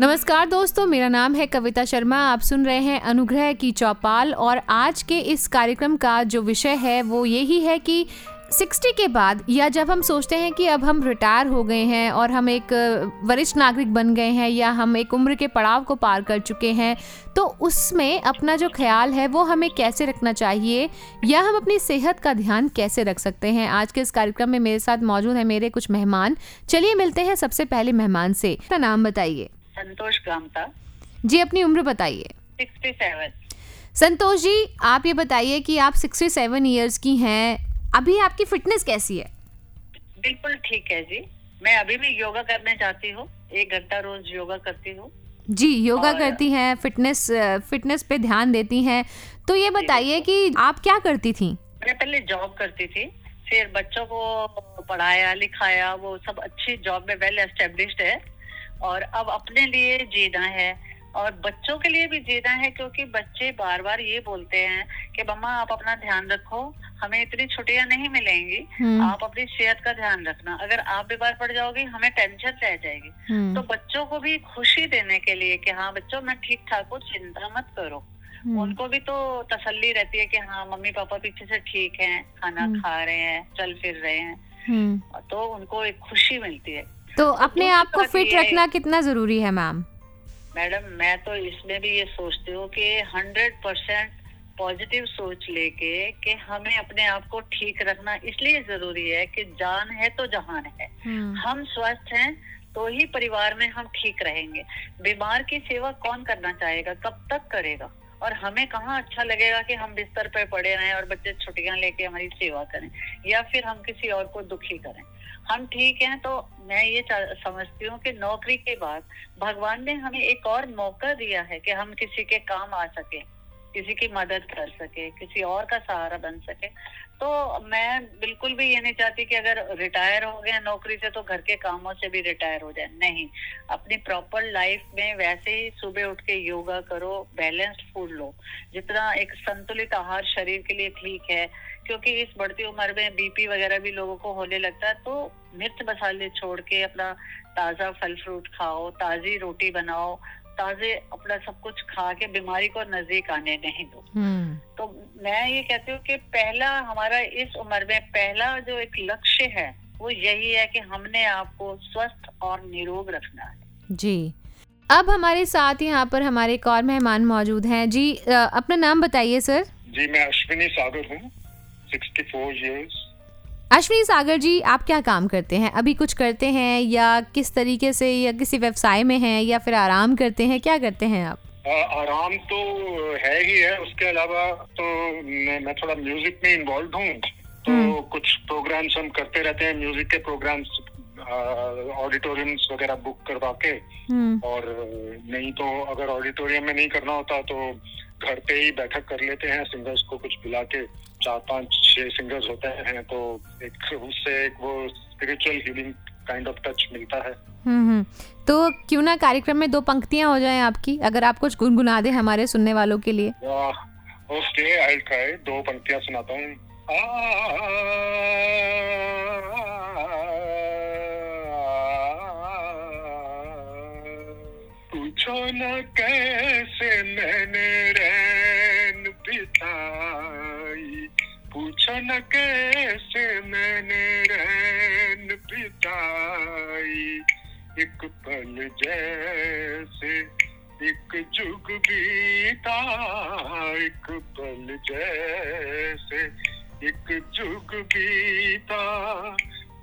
नमस्कार दोस्तों, मेरा नाम है कविता शर्मा। आप सुन रहे हैं अनुग्रह की चौपाल और आज के इस कार्यक्रम का जो विषय है, वो यही है कि 60 के बाद या जब हम सोचते हैं कि अब हम रिटायर हो गए हैं और हम एक वरिष्ठ नागरिक बन गए हैं या हम एक उम्र के पड़ाव को पार कर चुके हैं तो उसमें अपना जो ख्याल है, वो हमें कैसे रखना चाहिए या हम अपनी सेहत का ध्यान कैसे रख सकते हैं? आज के इस कार्यक्रम में मेरे साथ मौजूद है मेरे कुछ मेहमान। चलिए मिलते हैं सबसे पहले मेहमान से। अपना नाम बताइए। संतोष गामता। जी अपनी उम्र बताइए। सिक्सटी सेवन संतोष जी आप ये बताइए कि आप 67 इयर्स की हैं। अभी आपकी फिटनेस कैसी है? बिल्कुल ठीक है जी। मैं अभी भी योगा करने जाती हूँ। एक घंटा रोज योगा करती हूँ। जी योगा करती हैं फिटनेस फिटनेस पे ध्यान देती हैं। तो ये बताइए कि आप क्या करती थी? मैं पहले जॉब करती थी। फिर बच्चों को पढ़ाया लिखाया वो सब अच्छी जॉब में वेल एस्टेब्लिश्ड है। और अब अपने लिए जीना है। और बच्चों के लिए भी जीना है क्योंकि बच्चे बार बार ये बोलते हैं कि मम्मा आप अपना ध्यान रखो हमें इतनी छुट्टियाँ नहीं मिलेंगी। हम्म, आप अपनी सेहत का ध्यान रखना। अगर आप बीमार पड़ जाओगी हमें टेंशन रह जाएगी। हम्म, तो बच्चों को भी खुशी देने के लिए कि हाँ बच्चों मैं ठीक ठाक हूँ चिंता मत करो। हम्म, उनको भी तो तसल्ली रहती है कि हाँ मम्मी पापा पीछे से ठीक हैं खाना। खा रहे हैं चल फिर रहे हैं। तो उनको एक खुशी मिलती है। तो अपने आप को फिट रखना कितना ज़रूरी है मैम? मैडम मैं तो इसमें भी ये सोचती हूँ कि हंड्रेड परसेंट पॉजिटिव सोच लेके कि हमें अपने आप को ठीक रखना इसलिए ज़रूरी है कि जान है तो जहान है। हम्म, हम स्वस्थ हैं तो ही परिवार में हम ठीक रहेंगे। बीमार की सेवा कौन करना चाहेगा? कब तक करेगा? और हमें कहाँ अच्छा लगेगा कि हम बिस्तर पर पड़े रहें और बच्चे छुट्टियाँ लेके हमारी सेवा करें या फिर हम किसी और को दुखी करें। हम ठीक हैं तो मैं ये समझती हूँ कि नौकरी के बाद भगवान ने हमें एक और मौका दिया है कि हम किसी के काम आ सके। किसी की मदद कर सके, किसी और का सहारा बन सके। तो मैं बिल्कुल भी ये नहीं चाहती कि अगर रिटायर हो गए नौकरी से तो घर के कामों से भी रिटायर हो जाए। नहीं। अपनी प्रॉपर लाइफ में वैसे ही सुबह उठ के योगा करो बैलेंस्ड फ़ूड लो। जितना एक संतुलित आहार शरीर के लिए ठीक है, क्योंकि इस बढ़ती उम्र में बीपी वगैरह भी लोगों को होने लगता है तो मिर्च मसाले छोड़ के अपना ताज़ा फल फ्रूट खाओ, ताजी रोटी बनाओ ताजे अपना सब कुछ खा के बीमारी को नज़दीक आने नहीं दो। हम्म, तो मैं ये कहती हूँ कि पहला हमारा इस उम्र में पहला जो एक लक्ष्य है वो यही है कि हमने आपको स्वस्थ और निरोग रखना है। जी। अब हमारे साथ यहाँ पर हमारे एक और मेहमान मौजूद हैं। जी अपना नाम बताइए सर। जी मैं अश्विनी सागर हूँ sixty four years Ashwini Sagar ji आप क्या काम करते हैं? अभी कुछ करते हैं या किस तरीके से या किसी व्यवसाय में हैं या फिर आराम करते हैं? क्या करते हैं आप? आराम तो है ही है। उसके अलावा तो मैं, मैं थोड़ा म्यूज़िक में इन्वॉल्व हूँ। तो हम्म। कुछ प्रोग्राम्स हम करते रहते हैं। म्यूज़िक के प्रोग्राम्स ऑडिटोरियम्स वगैरह बुक करवा के हम्म, और नहीं तो अगर ऑडिटोरियम में नहीं करना होता तो घर पे ही बैठक कर लेते हैं सिंगर्स को कुछ बुला के चार पाँच छह सिंगर्स होते हैं तो एक उससे एक वो spiritual healing kind of touch मिलता है। हम्म हम्म। तो क्यों ना कार्यक्रम में दो पंक्तियाँ हो जाएँ आपकी अगर आप कुछ गुनगुना दे हमारे सुनने वालों के लिए। ओके आई ट्राई दो पंक्तियाँ सुनाता हूँ। बिताई। एक पल जैसे एक जुग बीता। एक पल जैसे एक जुग बीता।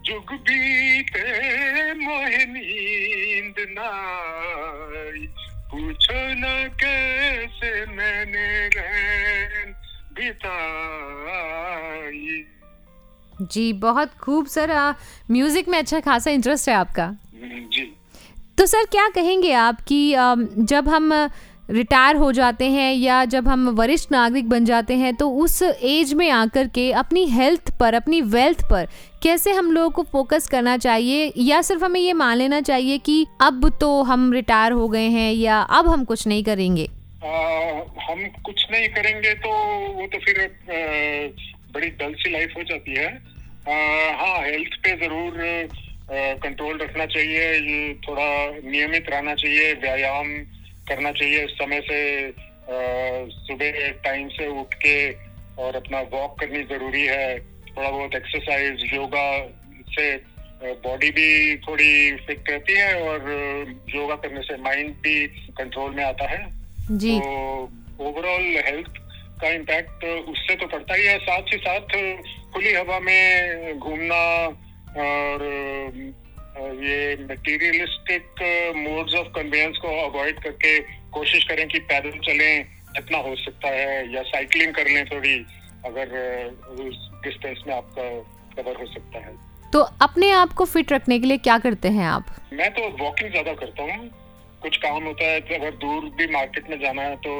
जुग बीते, मोहे नींद नाई। पूछो न कैसे मैंने रैन बिताई। जी बहुत खूब सर। म्यूज़िक में अच्छा खासा इंटरेस्ट है आपका। जी। तो सर क्या कहेंगे आप कि जब हम रिटायर हो जाते हैं या जब हम वरिष्ठ नागरिक बन जाते हैं तो उस एज में आकर के अपनी हेल्थ पर अपनी वेल्थ पर कैसे हम लोगों को फोकस करना चाहिए? या सिर्फ़ हमें ये मान लेना चाहिए कि अब तो हम रिटायर हो गए हैं या अब हम कुछ नहीं करेंगे? आ, हम कुछ नहीं करेंगे तो वो तो फिर आ, बड़ी डल सी लाइफ हो जाती है। आ, हाँ हेल्थ पे ज़रूर कंट्रोल रखना चाहिए ये थोड़ा नियमित रहना चाहिए व्यायाम करना चाहिए समय से सुबह टाइम से उठ के और अपना वॉक करनी ज़रूरी है थोड़ा बहुत एक्सरसाइज योगा से बॉडी भी थोड़ी फिट रहती है और योगा करने से माइंड भी कंट्रोल में आता है। जी। तो ओवरऑल हेल्थ का इम्पैक्ट उससे तो पड़ता ही है। साथ ही साथ खुली हवा में घूमना और ये मटेरियलिस्टिक मोड्स ऑफ़ कन्वेंस को अवॉइड करके कोशिश करें कि पैदल चलें जितना हो सकता है या साइकिलिंग कर लें थोड़ी अगर उस डिस्टेंस में आपका कवर हो सकता है। तो अपने आप को फिट रखने के लिए क्या करते हैं आप? मैं तो वॉकिंग ज़्यादा करता हूँ। कुछ काम होता है अगर दूर भी मार्केट में जाना है तो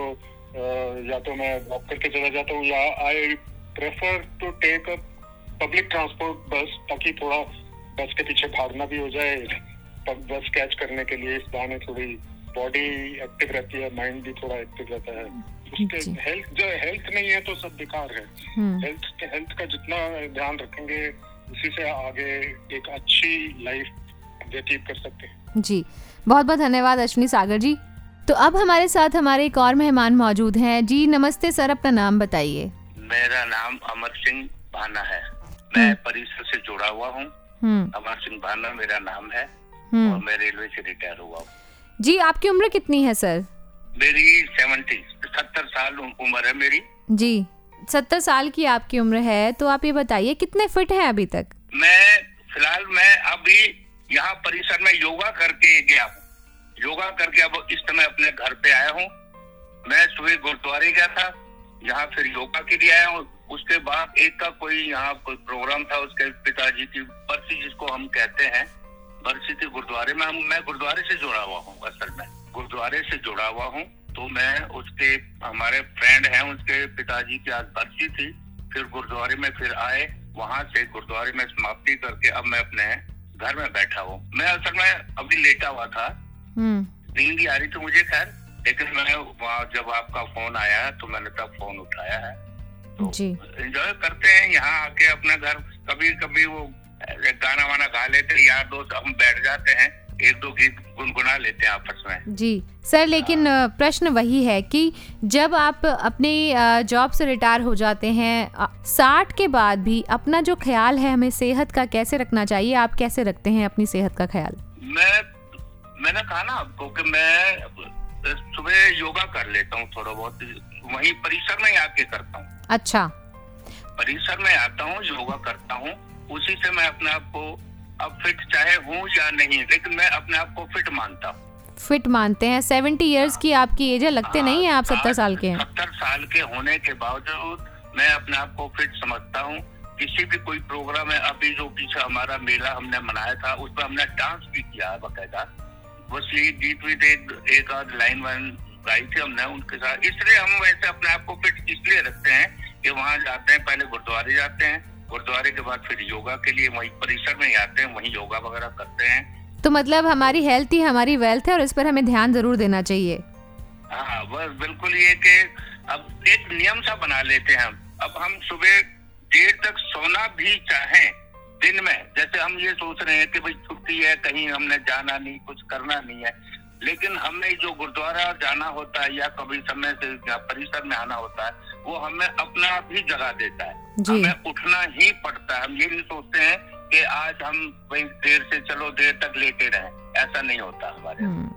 या तो मैं वॉक करके चला जाता हूँ या I prefer to take a public transport bus ताकि थोड़ा बस के पीछे भागना भी हो जाए। बस कैच करने के लिए इस बहाने थोड़ी बॉडी एक्टिव रहती है माइंड भी थोड़ा एक्टिव रहता है। उसके हेल्थ जो हेल्थ नहीं है तो सब बेकार है। हेल्थ हम्म। हेल्थ का जितना ध्यान रखेंगे उसी से आगे एक अच्छी लाइफ व्यतीत कर सकते हैं। जी। बहुत बहुत धन्यवाद अश्विनी सागर जी। तो अब हमारे साथ हमारे एक और मेहमान मौजूद हैं। जी नमस्ते सर अपना नाम बताइए। मेरा नाम अमर सिंह भाना है। मैं हम्म। परिसर से जुड़ा हुआ हूँ। हम्म। अमर सिंह भाना मेरा नाम है हम्म। और मैं रेलवे से रिटायर हुआ हूँ। जी आपकी उम्र कितनी है सर? मेरी सेवेंटी सत्तर साल उम्र है मेरी। जी सत्तर साल की आपकी उम्र है तो आप ये बताइए कितने फिट हैं अभी तक? मैं फ़िलहाल मैं अभी यहाँ परिसर में योगा करके गया योगा करके अब इस समय अपने घर पे आया हूँ। मैं सुबह गुरुद्वारे गया था यहाँ फिर योगा के लिए आया हूँ। उसके बाद एक का कोई यहाँ कोई प्रोग्राम था, उसके पिताजी की बरसी जिसको हम कहते हैं, बरसी थी गुरुद्वारे में हम, मैं गुरुद्वारे से जुड़ा हुआ हूँ असल में गुरुद्वारे से जुड़ा हुआ हूँ। तो मैं उसके, हमारे फ्रेंड हैं, उसके पिताजी की आज बरसी थी। फिर गुरुद्वारे में फिर आए, वहाँ से गुरुद्वारे में समाप्ति करके अब मैं अपने घर में बैठा हूँ। मैं असल में अभी लेटा हुआ था। नींद आ रही थी मुझे खैर लेकिन मैं वहाँ जब आपका फ़ोन आया तो मैंने तब फ़ोन उठाया है। तो एंजॉय करते हैं यहाँ आके अपने घर कभी कभी वो गाना वाना गा लेते यार दोस्त हम बैठ जाते हैं एक दो गीत गुनगुना लेते हैं आपस में। जी। सर लेकिन हाँ। प्रश्न वही है कि जब आप अपने जॉब से रिटायर हो जाते हैं साठ के बाद भी अपना जो ख्याल है हमें सेहत का कैसे रखना चाहिए? आप कैसे रखते हैं अपनी सेहत का ख्याल? मैं मैंने कहा ना आपको कि मैं सुबह योगा कर लेता हूँ थोड़ा बहुत वही परिसर में आके करता हूँ। अच्छा। परिसर में आता हूँ योगा करता हूँ उसी से मैं अपने आप को अब फिट चाहे हूँ या नहीं लेकिन मैं अपने आप को फिट मानता हूँ। फिट मानते हैं। सेवेंटी इयर्स की आपकी एज है लगते हाँ, नहीं है आप सत्तर साल के हैं? सत्तर साल के होने के बावजूद मैं अपने आप को फिट समझता हूँ। किसी भी कोई प्रोग्राम है अभी जो पीछे हमारा मेला हमने मनाया था उसमें हमने डांस भी किया है बाकायदा। बस ये गीत वीत एक, एक आध लाइन वाइन गाई थी हमने उनके साथ। इसलिए हम वैसे अपने आप को फिट इसलिए रखते हैं कि वहाँ जाते हैं पहले गुरुद्वारे जाते हैं गुरुद्वारे के बाद फिर योगा के लिए वही परिसर में ही आते हैं वही योगा वगैरह करते हैं। तो मतलब हमारी हेल्थ ही हमारी वेल्थ है और इस पर हमें ध्यान ज़रूर देना चाहिए। हाँ बस बिल्कुल ये कि अब एक नियम सा बना लेते हैं अब हम सुबह देर तक सोना भी चाहें दिन में जैसे हम ये सोच रहे हैं कि भाई छुट्टी है कहीं हमने जाना नहीं कुछ करना नहीं है। लेकिन हमें जो गुरुद्वारा जाना होता है या कभी समय से परिसर में आना होता है वो हमें अपना भी जगह देता है। हमें उठना ही पड़ता है। हम ये नहीं सोचते हैं कि आज हम भाई देर से चलो देर तक लेटे रहे। ऐसा नहीं होता हमारे हम्म।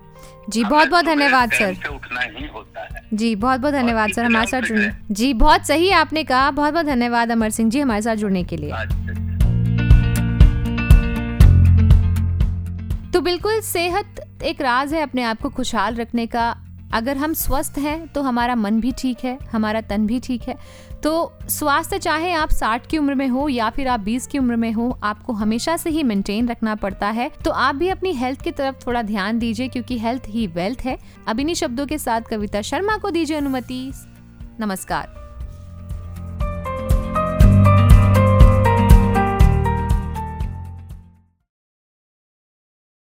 जी बहुत बहुत धन्यवाद सर। उठना ही होता है। जी बहुत बहुत धन्यवाद सर हमारे साथ जुड़ने जी बहुत सही आपने कहा। बहुत बहुत धन्यवाद अमर सिंह जी हमारे साथ जुड़ने के लिए। तो बिल्कुल सेहत एक राज है अपने आप को खुशहाल रखने का। अगर हम स्वस्थ हैं तो हमारा मन भी ठीक है, हमारा तन भी ठीक है। तो स्वास्थ्य चाहे आप 60 की उम्र में हो या फिर आप 20 की उम्र में हो, आपको हमेशा से ही मेंटेन रखना पड़ता है। तो आप भी अपनी हेल्थ की तरफ़ थोड़ा ध्यान दीजिए, क्योंकि हेल्थ ही वेल्थ है। अब इन्हीं शब्दों के साथ कविता शर्मा को दीजिए अनुमति। नमस्कार।